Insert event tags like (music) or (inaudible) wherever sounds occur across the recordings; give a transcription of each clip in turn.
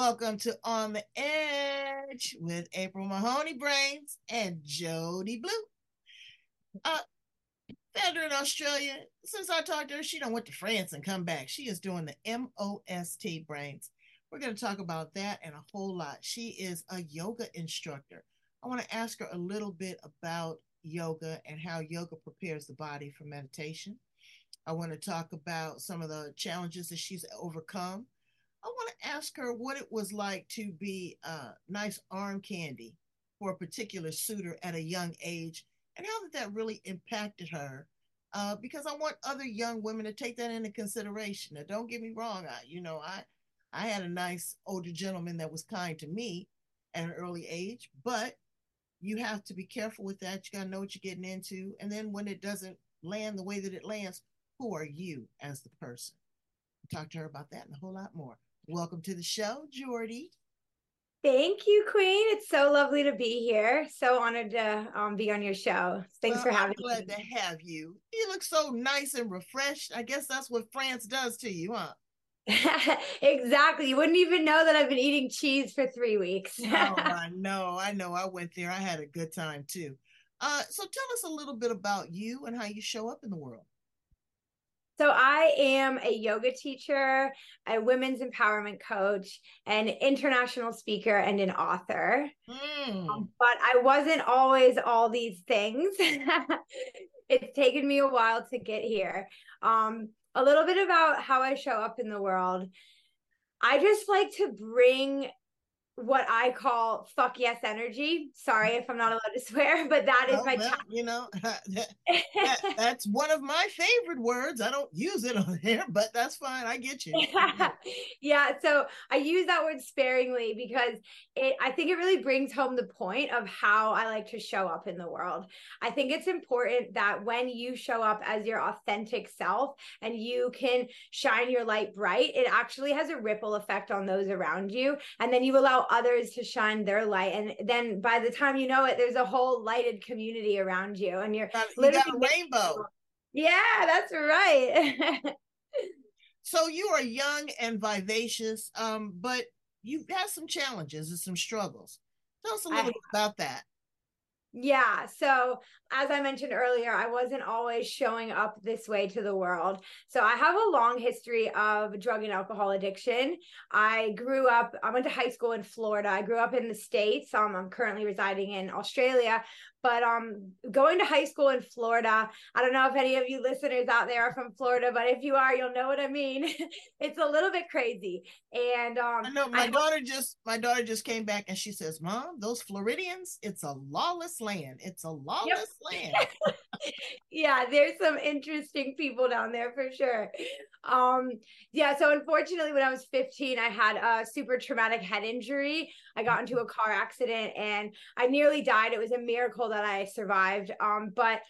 Welcome to On the Edge with April Mahoney Brains and Jody Bleu. Uh, found in Australia. Since I talked to her, she done went to France and come back. She is doing the MOST Brains. We're going to talk about that and a whole lot. She is a yoga instructor. I want to ask her a little bit about yoga and how yoga prepares the body for meditation. I want to talk about some of the challenges that she's overcome I want to ask her what it was like to be a nice arm candy for a particular suitor at a young age and how did that really impacted her uh, because I want other young women to take that into consideration. Now, don't get me wrong, I, you know, I I had a nice older gentleman that was kind to me at an early age, but you have to be careful with that. You got to know what you're getting into, and then when it doesn't land the way that it lands, who are you as the person? Talk to her about that and a whole lot more. Welcome to the show, Jourdi. Thank you, Queen. It's so lovely to be here. So honored to um, be on your show. Thanks well, for having I'm glad me. to have you. You look so nice and refreshed. I guess that's what France does to you, huh? (laughs) exactly. You wouldn't even know that I've been eating cheese for three weeks. oh, I (laughs) know. I know. I went there. I had a good time too. Uh, so tell us a little bit about you and how you show up in the world. So, I am a yoga teacher, a women's empowerment coach, an international speaker, and an author. Mm. Um, but I wasn't always all these things. (laughs) it's taken me a while to get here. Um, a little bit about how I show up in the world. I just like to bring what I call fuck yes energy. Sorry if I'm not allowed to (laughs) swear, but that is my well, you know (laughs) that, that, (laughs) that's one of my favorite words. I don't use it on here, but that's fine. I get you. yeah, so I use that word sparingly because it I think it really brings home the point of how I like to show up in the world. I think it's important that when you show up as your authentic self and you can shine your light bright, it actually has a ripple effect on those around you and then you allow others to shine their light. And then by the time you know it, there's a whole lighted community around you, and you're you got a rainbow. Yeah, that's right. (laughs) so you are young and vivacious, um, but you've had some challenges and some struggles. Tell us a little I, bit about that. Yeah. So, as I mentioned earlier, I wasn't always showing up this way to the world. So, I have a long history of drug and alcohol addiction. I grew up, I went to high school in Florida. I grew up in the States. Um, I'm currently residing in Australia. But um, going to high school in Florida, I don't know if any of you listeners out there are from Florida, but if you are, you'll know what I mean. (laughs) it's a little bit crazy. And um, I know my I, daughter just my daughter just came back and she says, "Mom, those Floridians, it's a lawless land. It's a lawless yep. Land." (laughs) yeah, there's some interesting people down there for sure. Um, yeah, so unfortunately, when I was 15, I had a super traumatic head injury. I got into a car accident and I nearly died. It was a miracle that I survived. Um, but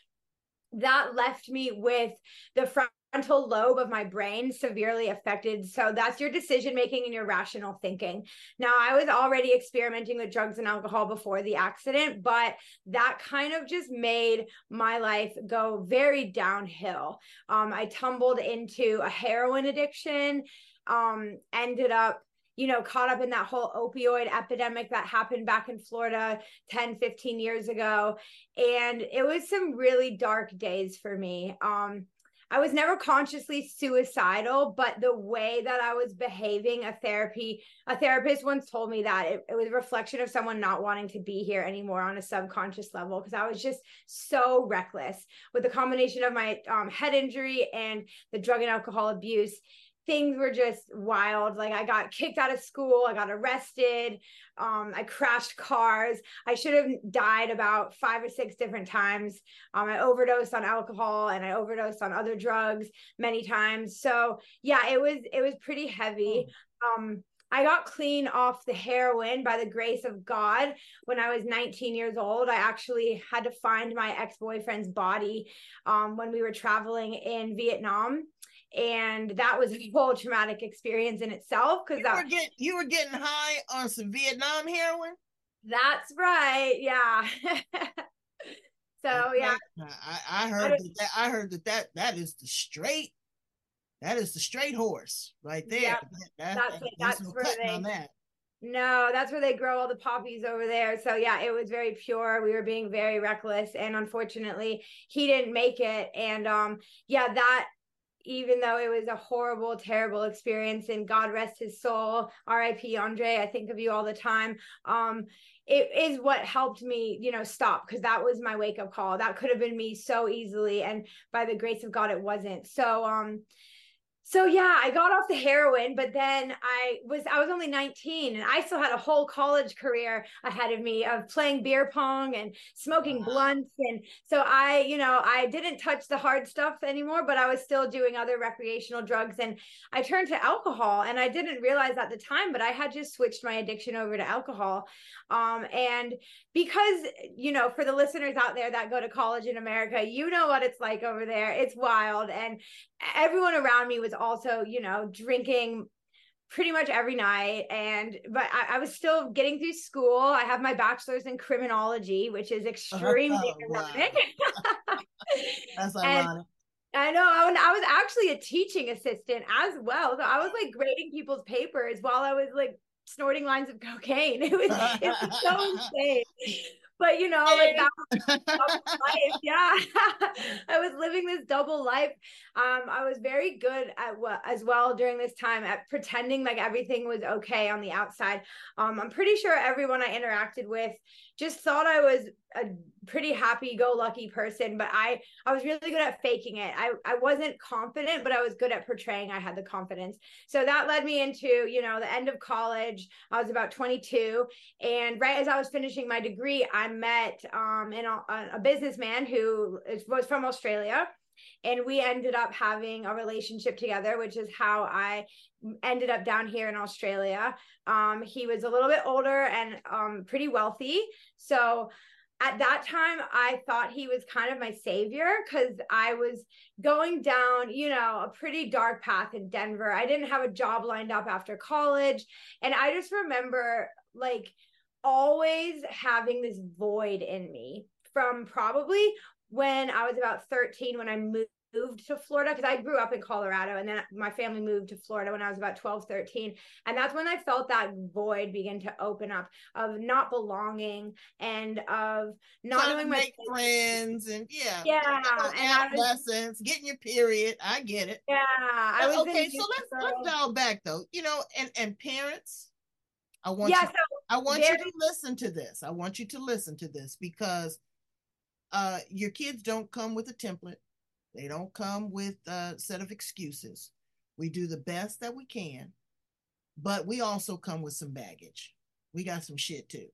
that left me with the frontal lobe of my brain severely affected. So that's your decision making and your rational thinking. Now, I was already experimenting with drugs and alcohol before the accident, but that kind of just made my life go very downhill. Um, I tumbled into a heroin addiction, um, ended up you know, caught up in that whole opioid epidemic that happened back in Florida 10, 15 years ago. And it was some really dark days for me. Um, I was never consciously suicidal, but the way that I was behaving, a therapy, a therapist once told me that it, it was a reflection of someone not wanting to be here anymore on a subconscious level because I was just so reckless. With the combination of my um, head injury and the drug and alcohol abuse things were just wild. Like I got kicked out of school, I got arrested, um, I crashed cars. I should have died about five or six different times. Um, I overdosed on alcohol and I overdosed on other drugs many times. So yeah, it was it was pretty heavy. Hmm. Um, I got clean off the heroin by the grace of God when I was 19 years old. I actually had to find my ex boyfriend's body um, when we were traveling in Vietnam and that was a whole traumatic experience in itself because you, were getting, you were getting high on some Vietnam heroin. That's right. Yeah. (laughs) so yeah, I, I heard that, that, I heard that that that is the straight that is the straight horse right there. Yep. That, that's that, that's no where they, on that. No, that's where they grow all the poppies over there. So yeah, it was very pure. We were being very reckless and unfortunately he didn't make it. And um yeah, that even though it was a horrible, terrible experience, and God rest his soul, R.I.P. Andre, I think of you all the time. Um, it is what helped me, you know, stop because that was my wake up call. That could have been me so easily, and by the grace of God, it wasn't. So, um, so yeah i got off the heroin but then i was i was only 19 and i still had a whole college career ahead of me of playing beer pong and smoking blunts and so i you know i didn't touch the hard stuff anymore but i was still doing other recreational drugs and i turned to alcohol and i didn't realize at the time but i had just switched my addiction over to alcohol um, and because you know for the listeners out there that go to college in america you know what it's like over there. It's wild and everyone around me was also you know drinking pretty much every night and but I, I, was still getting through school i have my bachelor's in criminology which is extremely oh, ironic that's ironic I know. I, I was actually a teaching assistant as well. So I was like grading people's papers while I was like snorting lines of cocaine. (laughs) It was it was so (laughs) insane. But you know, like that was life. (laughs) Yeah. I was living this double life. Um, I was very good at what as well during this time at pretending like everything was okay on the outside. Um, I'm pretty sure everyone I interacted with just thought I was a pretty happy go lucky person, but I I was really good at faking it. I I wasn't confident, but I was good at portraying I had the confidence. So that led me into, you know, the end of college. I was about 22 and right as I was finishing my degree, I met um in a, a businessman who was from Australia and we ended up having a relationship together which is how i ended up down here in australia um, he was a little bit older and um, pretty wealthy so at that time i thought he was kind of my savior because i was going down you know a pretty dark path in denver. I didn't have a job lined up after college. And i just remember like always having this void in me from probably when I was about 13 when I moved moved to Florida because I grew up in Colorado and then my family moved to Florida when I was about 12, 13. And that's when I felt that void begin to open up of not belonging and of not knowing my make friends and yeah. Yeah. And adolescence, getting your period. I get it. Yeah. I was okay, so let's let's dial back though. You know, and and parents, I want yeah, you so I want you to listen to this. I want you to listen to this because uh, your kids don't come with a template. They don't come with a set of excuses. We do the best that we can, but we also come with some baggage. We got some shit too.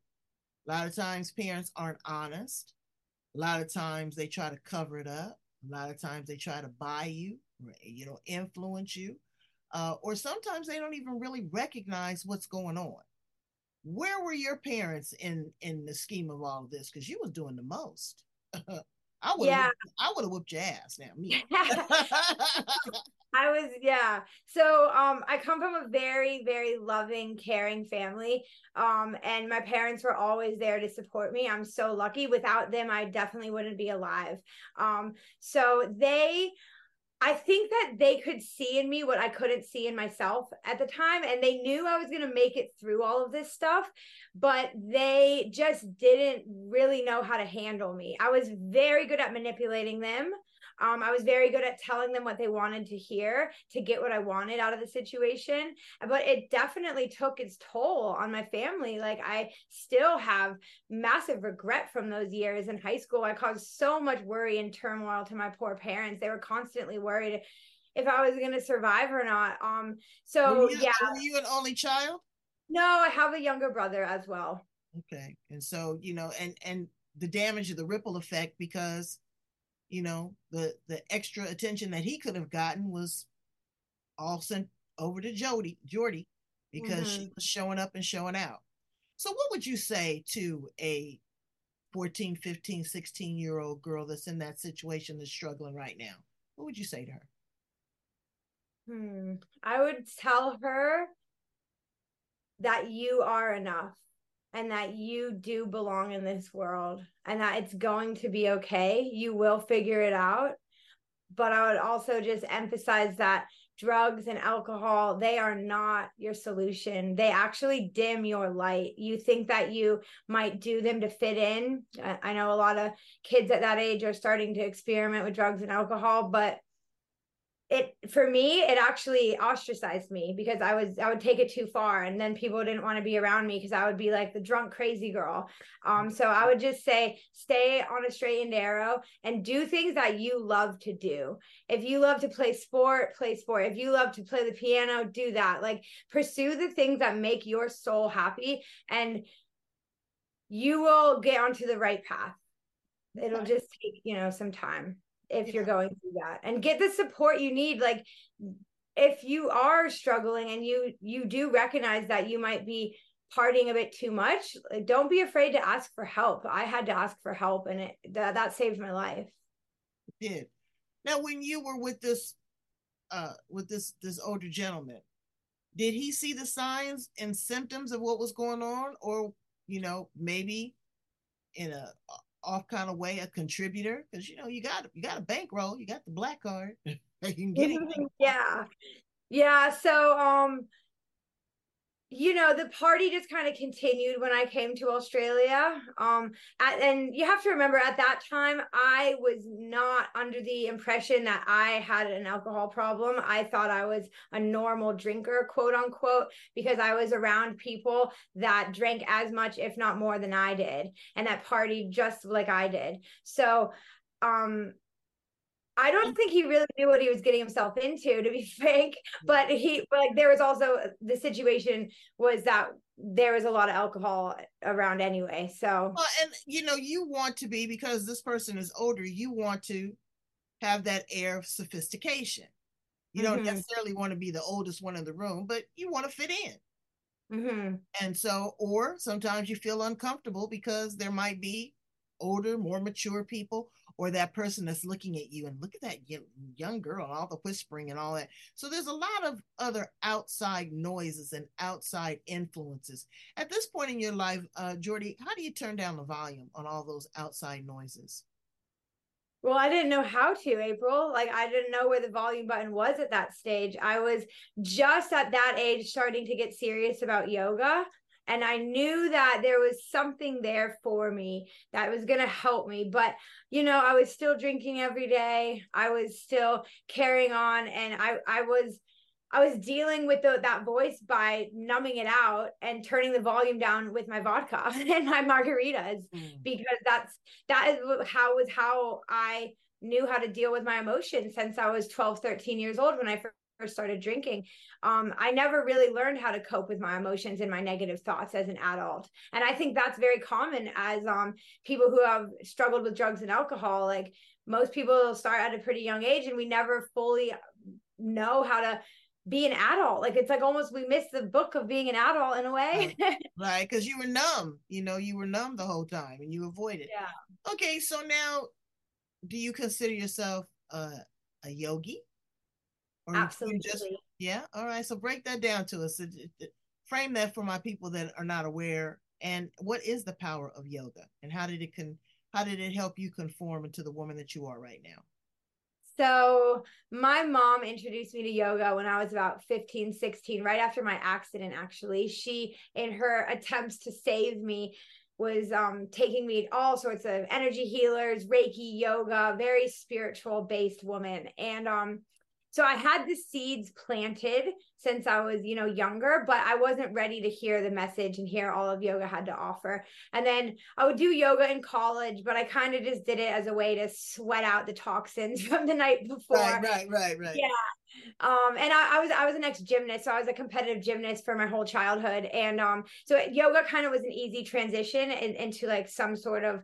A lot of times parents aren't honest. A lot of times they try to cover it up. A lot of times they try to buy you, you know, influence you. Uh, or sometimes they don't even really recognize what's going on. Where were your parents in in the scheme of all of this? Because you was doing the most. (laughs) I would yeah. I would have whooped your ass now. Me. (laughs) I (laughs) was yeah. So um I come from a very very loving caring family. Um and my parents were always there to support me. I'm so lucky. Without them I definitely wouldn't be alive. Um so they I think that they could see in me what I couldn't see in myself at the time. And they knew I was going to make it through all of this stuff, but they just didn't really know how to handle me. I was very good at manipulating them. Um, I was very good at telling them what they wanted to hear to get what I wanted out of the situation. But it definitely took its toll on my family. Like I still have massive regret from those years in high school. I caused so much worry and turmoil to my poor parents. They were constantly worried if I was going to survive or not. Um, so were you, yeah. Were you an only child? No, I have a younger brother as well. Okay. And so, you know, and and the damage of the ripple effect because, you know, the the extra attention that he could have gotten was all sent over to Jody, Jourdi, because mm-hmm. she was showing up and showing out. So what would you say to a 14, 15, 16 year old girl that's in that situation that's struggling right now? What would you say to her? Hmm. I would tell her that you are enough and that you do belong in this world and that it's going to be okay. You will figure it out. But I would also just emphasize that drugs and alcohol, they are not your solution. They actually dim your light. You think that you might do them to fit in. I know a lot of kids at that age are starting to experiment with drugs and alcohol, but it for me it actually ostracized me because i was i would take it too far and then people didn't want to be around me because i would be like the drunk crazy girl. Um so i would just say stay on a straight and narrow and do things that you love to do. If you love to play sport play sport. If you love to play the piano do that. Like pursue the things that make your soul happy and you will get onto the right path. It'll just take you know some time if yeah. you're going through that and get the support you need like if you are struggling and you you do recognize that you might be partying a bit too much don't be afraid to ask for help. I had to ask for help and it that, that saved my life. It did. Now when you were with this uh with this this older gentleman did he see the signs and symptoms of what was going on? Or you know maybe in a off kind of way a contributor because you know you got you got a bankroll, you got the black card. (laughs) you can get yeah, yeah. So um, you know the party just kind of continued when i came to australia um at, and you have to remember at that time i was not under the impression that i had an alcohol problem. I thought i was a normal drinker quote unquote because i was around people that drank as much if not more than i did and that partied just like i did. So um I don't think he really knew what he was getting himself into, to be (laughs) frank. But he, like, there was also the situation was that there was a lot of alcohol around anyway. So, well, and you know, you want to be because this person is older. You want to have that air of sophistication. You don't mm-hmm. necessarily want to be the oldest one in the room, but you want to fit in. Mm-hmm. And so, or sometimes you feel uncomfortable because there might be older, more mature people, or that person that's looking at you and look at that young girl and all the whispering and all that. So there's a lot of other outside noises and outside influences. At this point in your life, uh, Jourdi, how do you turn down the volume on all those outside noises? Well, I didn't know how to, April. Like, I didn't know where the volume button was at that stage. I was just at that age starting to get serious about yoga and I knew that there was something there for me that was going to help me. But, you know, I was still drinking every day. I was still carrying on and I, I was, I was dealing with the, that voice by numbing it out and turning the volume down with my vodka (laughs) and my margaritas mm. because that's, that is how was how I knew how to deal with my emotions since I was 12, 13 years old when I first started drinking um, i never really learned how to cope with my emotions and my negative thoughts as an adult. And i think that's very common as um, people who have struggled with drugs and alcohol like most people start at a pretty young age and we never fully know how to be an adult. Like it's like almost we missed the book of being an adult in a way. Right. (laughs) Because you were numb you know you were numb the whole time and you avoided. Yeah. Okay so now do you consider yourself a, a yogi or Absolutely. Just, yeah. All right. So break that down to us. Frame that for my people that are not aware. And what is the power of yoga, and how did it con? How did it help you conform into the woman that you are right now? So, my mom introduced me to yoga when I was about 15, 16, right after my accident, actually. She, in her attempts to save me, was um, taking me to all sorts of energy healers, Reiki, yoga, very spiritual based woman. And um, so I had the seeds planted since I was, you know, younger, but I wasn't ready to hear the message and hear all of yoga had to offer. And then I would do yoga in college, but I kind of just did it as a way to sweat out the toxins (laughs) from the night before. Right, right, right, right. Yeah. um and I, I, was i was an ex-gymnast so i was a competitive gymnast for my whole childhood and um so yoga kind of was an easy transition in, into like some sort of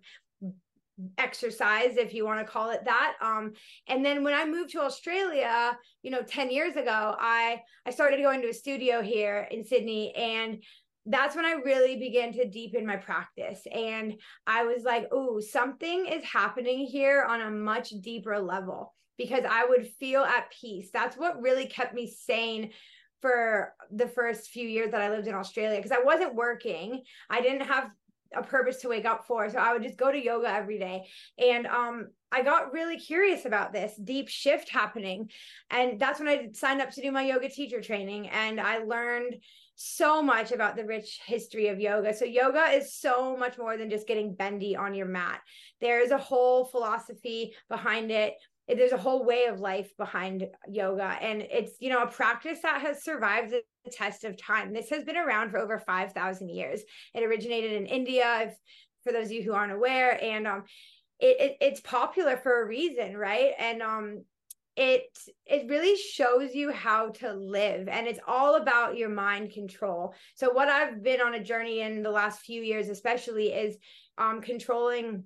exercise if you want to call it that um and then when i moved to australia you know 10 years ago i i started going to a studio here in sydney and that's when I really began to deepen my practice. And I was like, oh, something is happening here on a much deeper level because I would feel at peace. That's what really kept me sane for the first few years that I lived in Australia because I wasn't working. I didn't have a purpose to wake up for. So I would just go to yoga every day. And um I got really curious about this deep shift happening. And that's when I signed up to do my yoga teacher training and I learned so much about the rich history of yoga. So, yoga is so much more than just getting bendy on your mat. There is a whole philosophy behind it. There's a whole way of life behind yoga. And it's, you know, a practice that has survived the test of time. This has been around for over 5,000 years. It originated in India, if, for those of you who aren't aware. And, um, it, it, it's popular for a reason, right? And um, it it really shows you how to live and it's all about your mind control so what i've been on a journey in the last few years especially is um controlling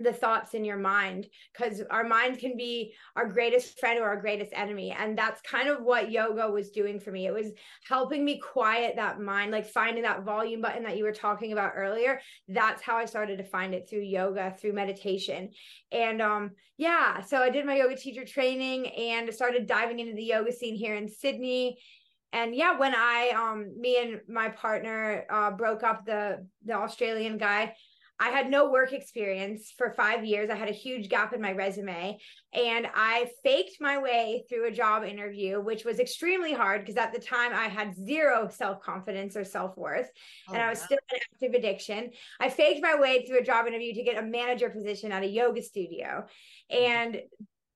the thoughts in your mind because our mind can be our greatest friend or our greatest enemy. And that's kind of what yoga was doing for me. It was helping me quiet that mind like finding that volume button that you were talking about earlier. That's how i started to find it through yoga through meditation. And um yeah so i did my yoga teacher training and started diving into the yoga scene here in sydney. And yeah when i um me and my partner uh broke up the the australian guy I had no work experience for five years. I had a huge gap in my resume. And I faked my way through a job interview, which was extremely hard because at the time I had zero self confidence or self worth. Oh, and I was wow. still in active addiction. I faked my way through a job interview to get a manager position at a yoga studio. Mm-hmm. And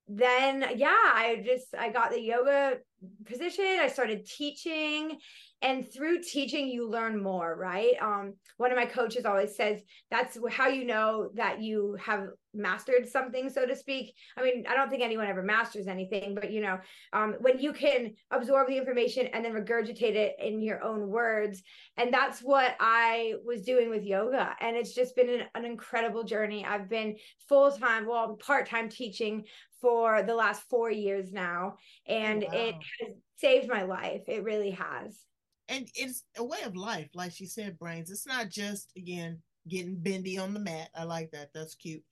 then, yeah, I just, I got the yoga position. I started teaching and through teaching you learn more right um, one of my coaches always says that's how you know that you have mastered something so to speak i mean i don't think anyone ever masters anything but you know um, when you can absorb the information and then regurgitate it in your own words and that's what i was doing with yoga and it's just been an, an incredible journey i've been full-time well part-time teaching for the last four years now and wow. it has saved my life it really has and it's a way of life, like she said, brains. It's not just again getting bendy on the mat. I like that. That's cute.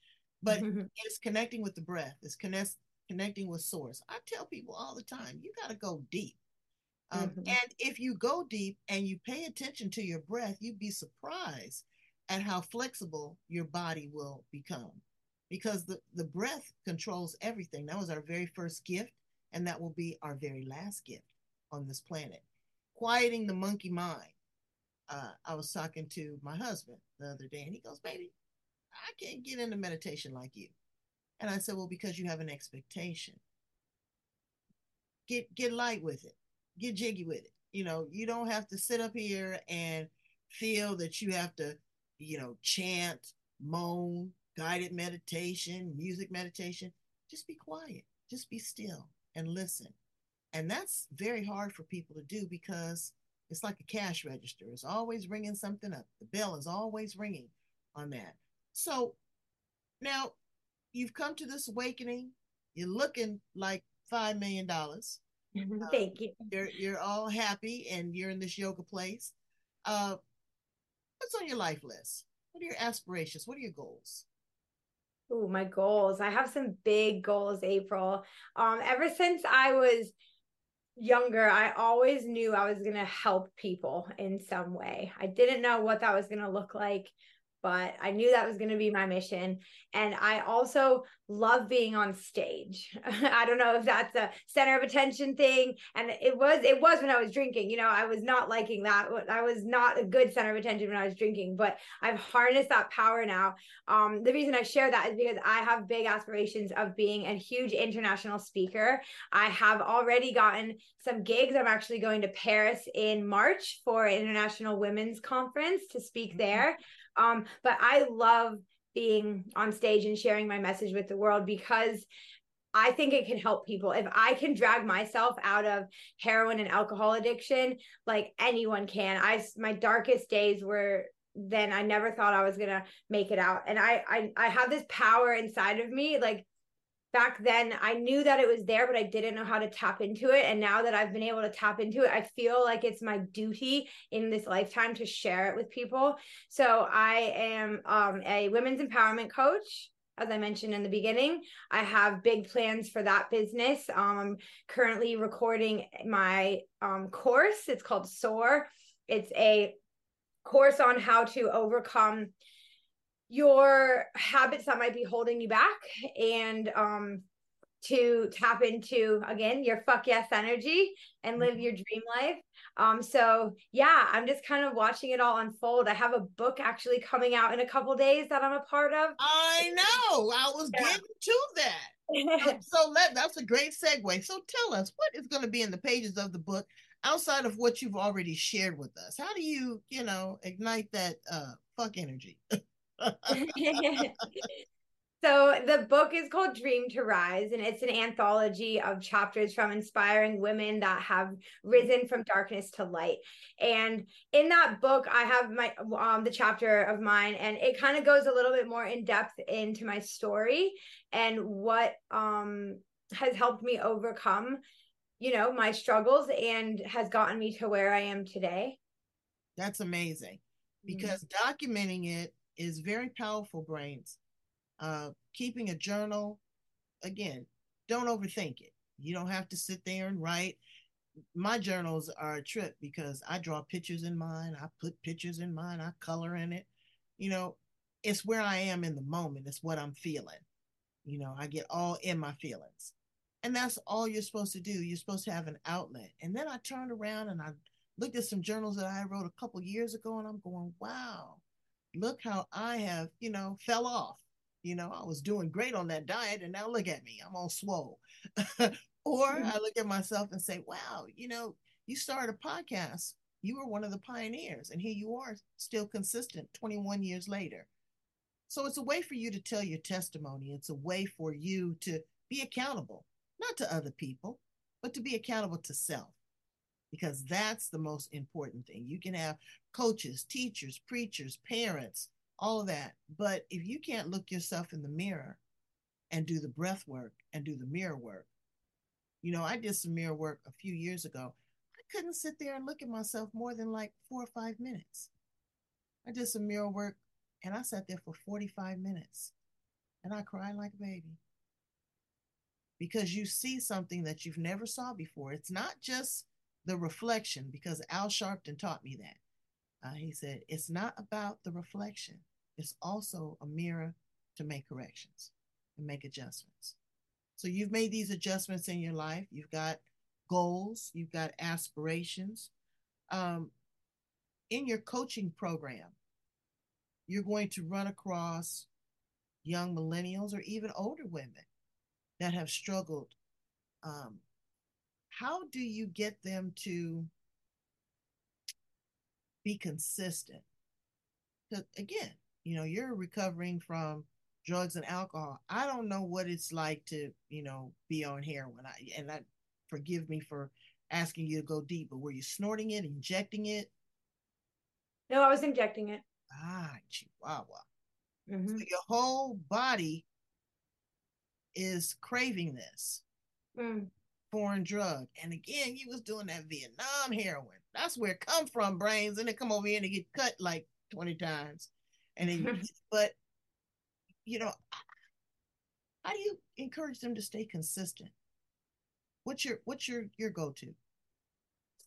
But (laughs) it's connecting with the breath. It's connect, connecting with source. I tell people all the time, you got to go deep. Um, mm-hmm. And if you go deep and you pay attention to your breath, you'd be surprised at how flexible your body will become because the, the breath controls everything. That was our very first gift, and that will be our very last gift on this planet quieting the monkey mind. Uh, I was talking to my husband the other day, and he goes, "Baby, I can't get into meditation like you." And I said, "Well, because you have an expectation. Get get light with it. Get jiggy with it. You know, you don't have to sit up here and feel that you have to, you know, chant, moan, guided meditation, music meditation. Just be quiet. Just be still and listen and that's very hard for people to do because it's like a cash register. It's always ringing something up. The bell is always ringing on that. So now you've come to this awakening. You're looking like $5 million. Mm-hmm. (laughs) Thank uh, you. You're, you're all happy and you're in this yoga place. Uh, what's on your life list? What are your aspirations? What are your goals? Oh, my goals. I have some big goals, April. Um, ever since I was younger, I always knew I was going to help people in some way. I didn't know what that was going to look like, but I knew that was going to be my mission. And I also love being on stage. (laughs) I don't know if that's a center of attention thing. And it was, it was when I was drinking, you know, I was not liking that. I was not a good center of attention when I was drinking, but I've harnessed that power now. Um, the reason I share that is because I have big aspirations of being a huge international speaker. I have already gotten some gigs. I'm actually going to Paris in March for International Women's Conference to speak mm-hmm. Um, but I love being on stage and sharing my message with the world because I think it can help people. If I can drag myself out of heroin and alcohol addiction, like anyone can. I my darkest days were then I never thought I was gonna make it out. And I I I have this power inside of me. Like back then I knew that it was there, but I didn't know how to tap into it. And now that I've been able to tap into it, I feel like it's my duty in this lifetime to share it with people. So I am um, a women's empowerment coach as I mentioned in the beginning. I have big plans for that business. Um, I'm currently recording my um, course. It's called SOAR. It's a course on how to overcome your habits that might be holding you back and um to tap into again your fuck yes energy and live mm-hmm. your dream life. Um so yeah i'm just kind of watching it all unfold. I have a book actually coming out in a couple days that i'm a part of. I know. I was yeah. getting to that. (laughs) So let that's a great segue. So tell us what is going to be in the pages of the book outside of what you've already shared with us? How do you you know ignite that uh fuck energy (laughs) (laughs) so the book is called Dream to Rise, and it's an anthology of chapters from inspiring women that have risen from darkness to light. And in that book, I have my um the chapter of mine, and it kind of goes a little bit more in depth into my story and what um has helped me overcome you know my struggles and has gotten me to where i am today that's amazing mm-hmm. because mm-hmm. documenting it is very powerful, brains. Uh, keeping a journal, again, don't overthink it. You don't have to sit there and write. My journals are a trip because I draw pictures in mine. I put pictures in mine. I color in it. You know, it's where I am in the moment. It's what I'm feeling. You know, I get all in my feelings. And that's all you're supposed to do. You're supposed to have an outlet. And then I turned around and I looked at some journals that I wrote a couple years ago and I'm going, wow, look how I have, you know, fell off. You know, I was doing great on that diet and now look at me, I'm all swole. (laughs) or mm-hmm. I look at myself and say, wow, you know, you started a podcast. You were one of the pioneers, and here you are still consistent 21 years later. So it's a way for you to tell your testimony. It's a way for you to be accountable, not to other people, but to be accountable to self because that's the most important thing. You can have coaches, teachers, preachers, parents, all of that. But if you can't look yourself in the mirror and do the breath work and do the mirror work, you know, I did some mirror work a few years ago. I couldn't sit there and look at myself more than like four or five minutes. I did some mirror work and I sat there for 45 minutes and I cried like a baby because you see something that you've never saw before. It's not just the reflection because Al Sharpton taught me that. Uh, he said, it's not about the reflection, it's also a mirror to make corrections and make adjustments. So you've made these adjustments in your life. You've got goals, you've got aspirations. Um, in your coaching program, you're going to run across young millennials or even older women that have struggled um, how do you get them to be consistent? Because again, you know, you're recovering from drugs and alcohol. I don't know what it's like to, you know, be on heroin. I, and that forgive me for asking you to go deep, but were you snorting it, injecting it? No, I was injecting it. Ah, chihuahua. Mm-hmm. So your whole body is craving this. Mm foreign drug. And again, he was doing that Vietnam heroin. That's where it come from, brains, and they come over here and get cut like 20 times. And then, (laughs) but you know, how do you encourage them to stay consistent? What's your what's your your go-to?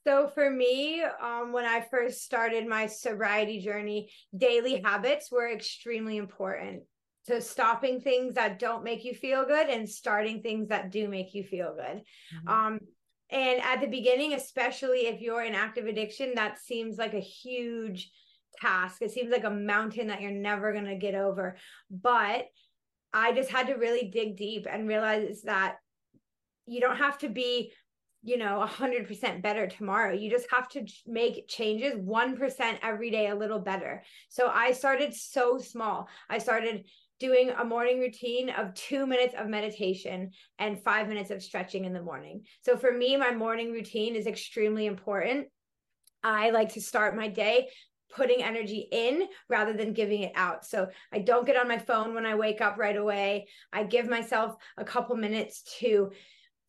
So for me, um, when I first started my sobriety journey, daily habits were extremely important to stopping things that don't make you feel good and starting things that do make you feel good. Mm-hmm. Um, and at the beginning, especially if you're in active addiction, that seems like a huge task. It seems like a mountain that you're never going to get over. But I just had to really dig deep and realize that you don't have to be you know 100% better tomorrow you just have to make changes 1% every day a little better so i started so small i started doing a morning routine of two minutes of meditation and five minutes of stretching in the morning. So for me, my morning routine is extremely important. I like to start my day putting energy in rather than giving it out. So I don't get on my phone when I wake up right away. I give myself a couple minutes to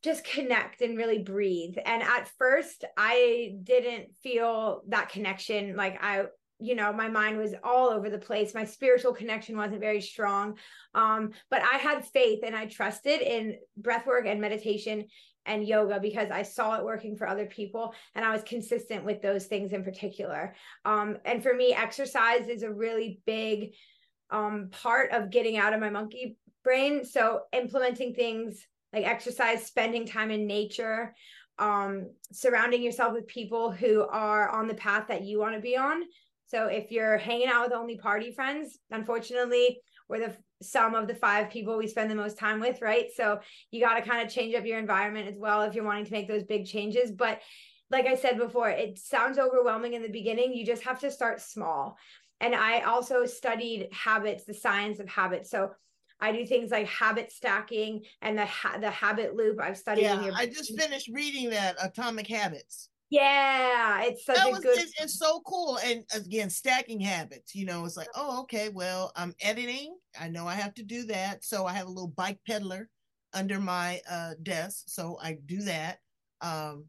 just connect and really breathe. And at first, I didn't feel that connection. Like I, you know, my mind was all over the place. My spiritual connection wasn't very strong. Um, but I had faith and I trusted in breath work and meditation and yoga because I saw it working for other people and I was consistent with those things in particular. Um, and for me, exercise is a really big um, part of getting out of my monkey brain. So implementing things like exercise, spending time in nature, um, surrounding yourself with people who are on the path that you want to be on. So if you're hanging out with only party friends, unfortunately, we're the some of the five people we spend the most time with, right? So you got to kind of change up your environment as well if you're wanting to make those big changes. But like I said before, it sounds overwhelming in the beginning. You just have to start small. And I also studied habits, the science of habits. So I do things like habit stacking and the ha- the habit loop. I've studied. Yeah, I just finished reading that Atomic Habits. Yeah, it's such that a was, good. It's, it's, so cool, and again, stacking habits. You know, it's like, oh, okay, well, I'm editing. I know I have to do that, so I have a little bike peddler under my uh, desk, so I do that. Um,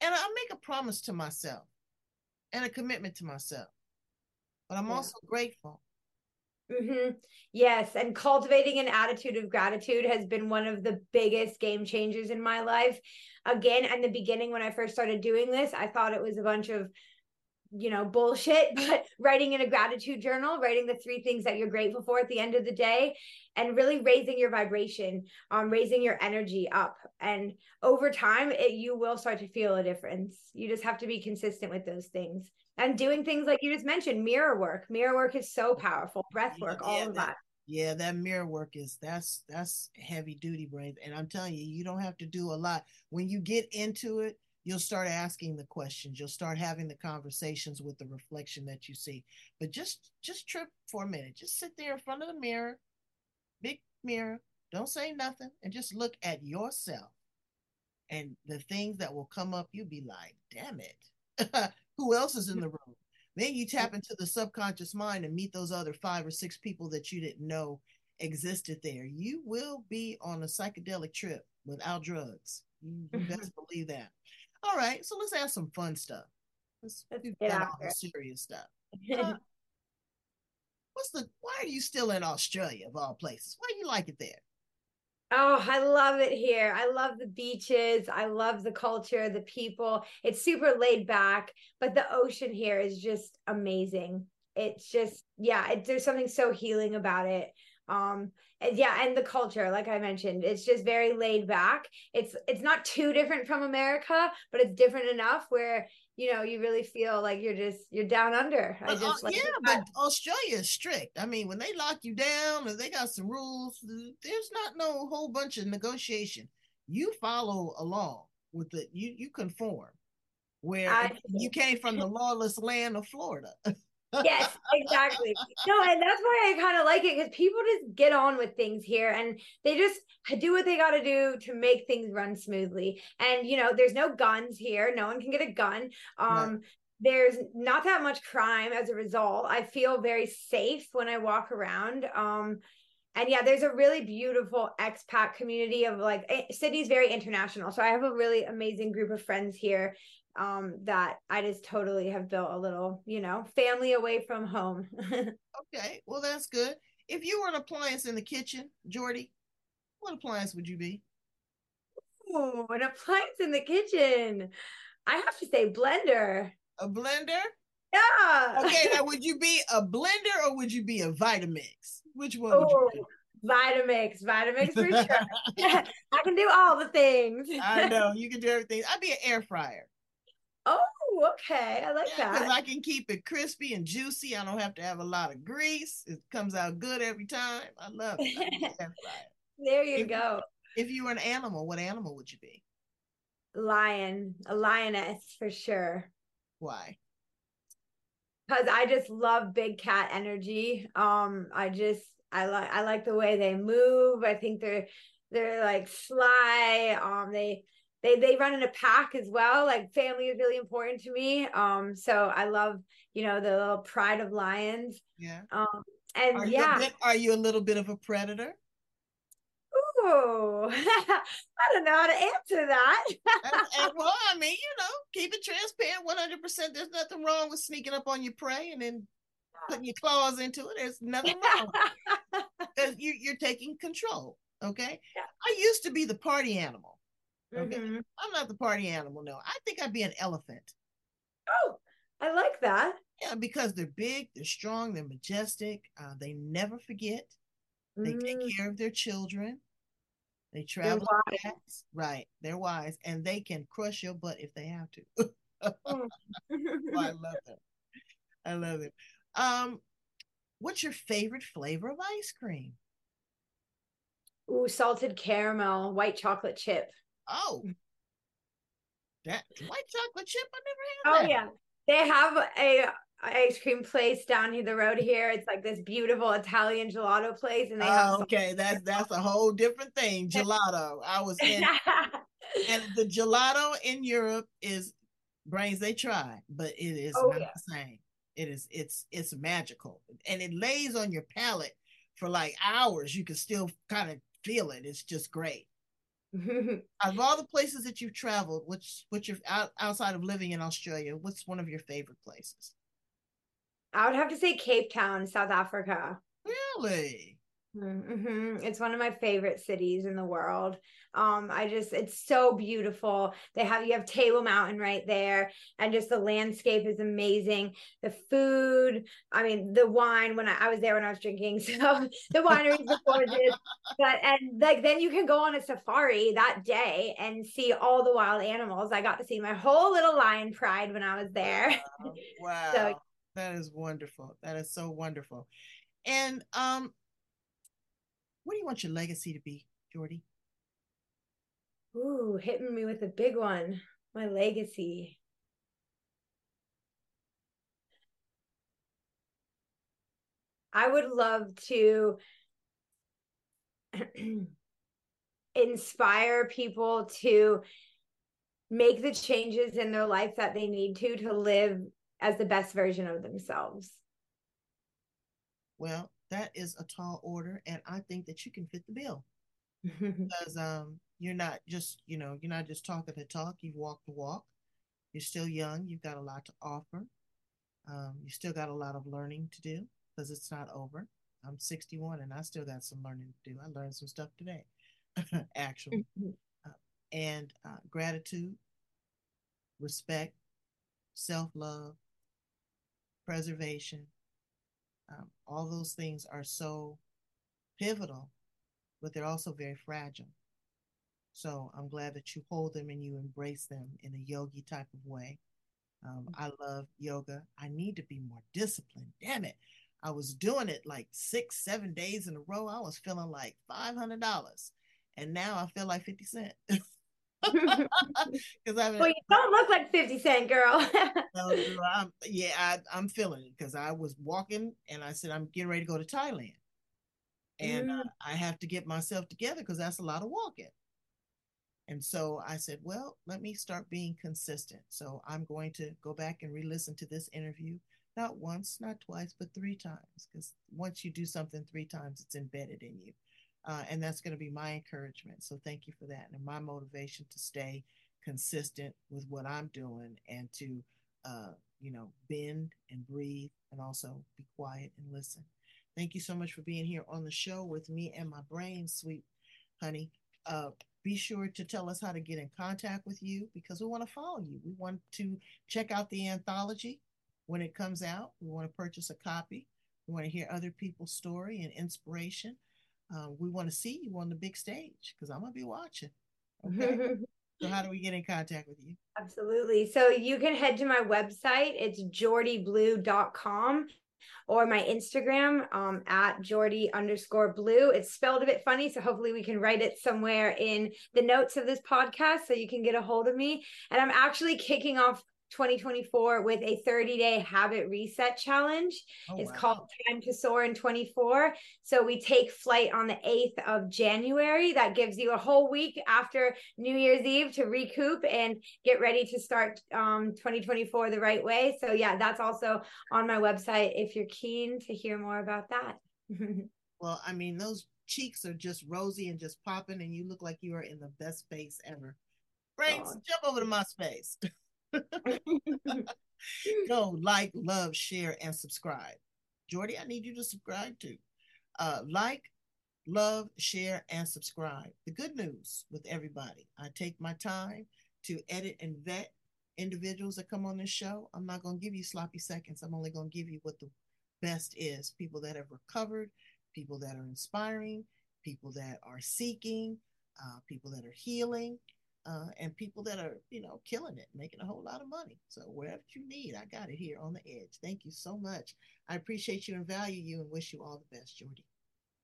and I make a promise to myself and a commitment to myself. But I'm yeah. also grateful Mm-hmm. Yes. And cultivating an attitude of gratitude has been one of the biggest game changers in my life. Again, in the beginning, when I first started doing this, I thought it was a bunch of, you know, bullshit, (laughs) but writing in a gratitude journal, writing the three things that you're grateful for at the end of the day, and really raising your vibration, um, raising your energy up. And over time, it, you will start to feel a difference. You just have to be consistent with those things and doing things like you just mentioned mirror work. Mirror work is so powerful. Breath work yeah, all of that, that, yeah that mirror work is that's that's heavy duty brain and i'm telling you you don't have to do a lot. When you get into it you'll start asking the questions. You'll start having the conversations with the reflection that you see. But just just trip for a minute. Just sit there in front of the mirror big mirror. Don't say nothing and just look at yourself. And the things that will come up you'll be like damn it (laughs) who else is in the room. Then you tap into the subconscious mind and meet those other five or six people that you didn't know existed there. You will be on a psychedelic trip without drugs. You, you (laughs) best believe that. All right, so let's have some fun stuff. Let's, let's get out the serious stuff. (laughs) Uh, what's the? Why are you still in Australia of all places? Why do you like it there? Oh, I love it here. I love the beaches. I love the culture, the people. It's super laid back, but the ocean here is just amazing. It's just, yeah, it, there's something so healing about it. Um, and yeah, and the culture, like I mentioned, it's just very laid back. It's it's not too different from America, but it's different enough where you know you really feel like you're just you're down under. I just uh, like yeah but australia is strict. I mean when they lock you down or they got some rules there's not no whole bunch of negotiation. You follow along with the you you conform. Where you came from the lawless land of florida (laughs) yes, exactly. No, and that's why I kind of like it because people just get on with things here and they just do what they got to do to make things run smoothly. And you know, there's no guns here. No one can get a gun. Um. There's not that much crime as a result. I feel very safe when I walk around. Um, and yeah, there's a really beautiful expat community of like eh, Sydney's very international. So I have a really amazing group of friends here um, that I just totally have built a little, you know, family away from home. (laughs) okay, well that's good. If you were an appliance in the kitchen, Jourdi, what appliance would you be? Oh, an appliance in the kitchen. I have to say blender. A blender? Yeah. Okay, now (laughs) would you be a blender or would you be a Vitamix? Which one oh, would you be? Vitamix, Vitamix for sure. (laughs) I can do all the things. I know you can do everything. I'd be an air fryer. Oh, okay. I like that. Because I can keep it crispy and juicy. I don't have to have a lot of grease. It comes out good every time. I love it. I (laughs) there you if, go. If you were an animal, what animal would you be? Lion, a lioness for sure. Why? Because I just love big cat energy. Um, I just I like I like the way they move. I think they're they're like sly. Um, they they they run in a pack as well. Like family is really important to me. Um, so I love you know the little pride of lions. Yeah. Um, and Are you, yeah. a bit, are you a little bit of a predator? Ooh, (laughs) I don't know how to answer that. and, (laughs) and, well, I mean, you know, keep it transparent, one hundred percent. There's nothing wrong with sneaking up on your prey and then putting your claws into it. There's nothing (laughs) wrong you, you're taking control. Okay. Yeah. I used to be the party animal. Okay. Mhm. I'm not the party animal no. I think I'd be an elephant. Oh, I like that. Yeah, because they're big, they're strong, they're majestic. Uh, they never forget. They take Mm, care of their children. They they're travel wise. fast. Right. They're wise and they can crush your butt if they have to. Oh, (laughs) I love them. I love them. Um, what's your favorite flavor of ice cream? Ooh, salted caramel, white chocolate chip. Oh, that white chocolate chip. I Oh never had oh, that. yeah, they have a ice cream place down here the road here. It's like this beautiful Italian gelato place, and they have. Oh, okay, that's that's a whole different thing. (laughs) Gelato. I was in, (laughs) and the gelato in Europe is brains. They try, but it is Oh, not yeah. the same. It is. It's it's magical, and it lays on your palate for like hours. You can still kind of feel it. It's just great. Out (laughs) of all the places that you've traveled, which which you're out, outside of living in Australia, what's one of your favorite places? I would have to say Cape Town, South Africa. Really? Hmm It's one of my favorite cities in the world. Um, I just it's so beautiful. They have you have Table Mountain right there, and just the landscape is amazing. The food, I mean, the wine. When I, I was there when I was drinking, (laughs) so the wineries were gorgeous. But and like then you can go on a safari that day and see all the wild animals. I got to see my whole little lion pride when I was there. Wow. (laughs) wow. So- that is wonderful. That is so wonderful. And um, what do you want your legacy to be, Jourdi? Ooh, hitting me with a big one. My legacy. I would love to (clears throat) inspire people to make the changes in their life that they need to to live as the best version of themselves. Well, that is a tall order, and I think that you can fit the bill (laughs) because um, you're not just you know you're not just talking the talk. You've walked the walk. You're still young. You've got a lot to offer. Um, you still got a lot of learning to do because it's not over. I'm 61 and I still got some learning to do. I learned some stuff today, (laughs) actually. and uh, gratitude, respect, self love, preservation. Um, all those things are so pivotal, but they're also very fragile. So I'm glad that you hold them and you embrace them in a yogi type of way. Um, I love yoga. I need to be more disciplined. Damn it. I was doing it like six, seven days in a row. I was feeling like $500. And now I feel like 50 cents. (laughs) Because I've well, you don't look like 50 Cent, girl. (laughs) no, no, I'm, yeah, I, I'm feeling it because I was walking and I said, I'm getting ready to go to Thailand. And Mm. uh, I have to get myself together because that's a lot of walking. And so I said, well, let me start being consistent. So I'm going to go back and re listen to this interview, not once, not twice, but three times. Because once you do something three times, it's embedded in you. Uh, and that's going to be my encouragement. So thank you for that. And my motivation to stay consistent with what I'm doing and to, uh, you know, bend and breathe and also be quiet and listen. Thank you so much for being here on the show with me and my brain, sweet honey. Uh, be sure to tell us how to get in contact with you because we want to follow you. We want to check out the anthology when it comes out. We want to purchase a copy. We want to hear other people's story and inspiration. Uh, we want to see you on the big stage because I'm going to be watching. Okay. (laughs) so, how do we get in contact with you? Absolutely. So you can head to my website. It's jourdibleu.com or my Instagram um, at jourdi underscore bleu. It's spelled a bit funny. So hopefully we can write it somewhere in the notes of this podcast so you can get a hold of me. And I'm actually kicking off 2024 with a 30 day habit reset challenge. Oh, it's wow. called Time to Soar in 24. So we take flight on the 8th of January. That gives you a whole week after New Year's Eve to recoup and get ready to start um, 2024 the right way. So, yeah, that's also on my website if you're keen to hear more about that. (laughs) well, I mean, those cheeks are just rosy and just popping, and you look like you are in the best space ever. Brains, oh. jump over to my space. (laughs) (laughs) Go like, love, share, and subscribe. Jourdi, I need you to subscribe too. Uh, like, love, share, and subscribe. The good news with everybody, I take my time to edit and vet individuals that come on this show. I'm not going to give you sloppy seconds. I'm only going to give you what the best is people that have recovered, people that are inspiring, people that are seeking, uh, people that are healing, uh, and people that are, you know, killing it, making a whole lot of money. So whatever you need, I got it here on the edge. Thank you so much. I appreciate you and value you and wish you all the best, Jourdi.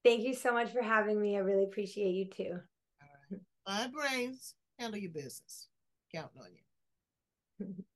Thank you so much for having me. I really appreciate you too. All right. My brains, handle your business. Counting on you. (laughs)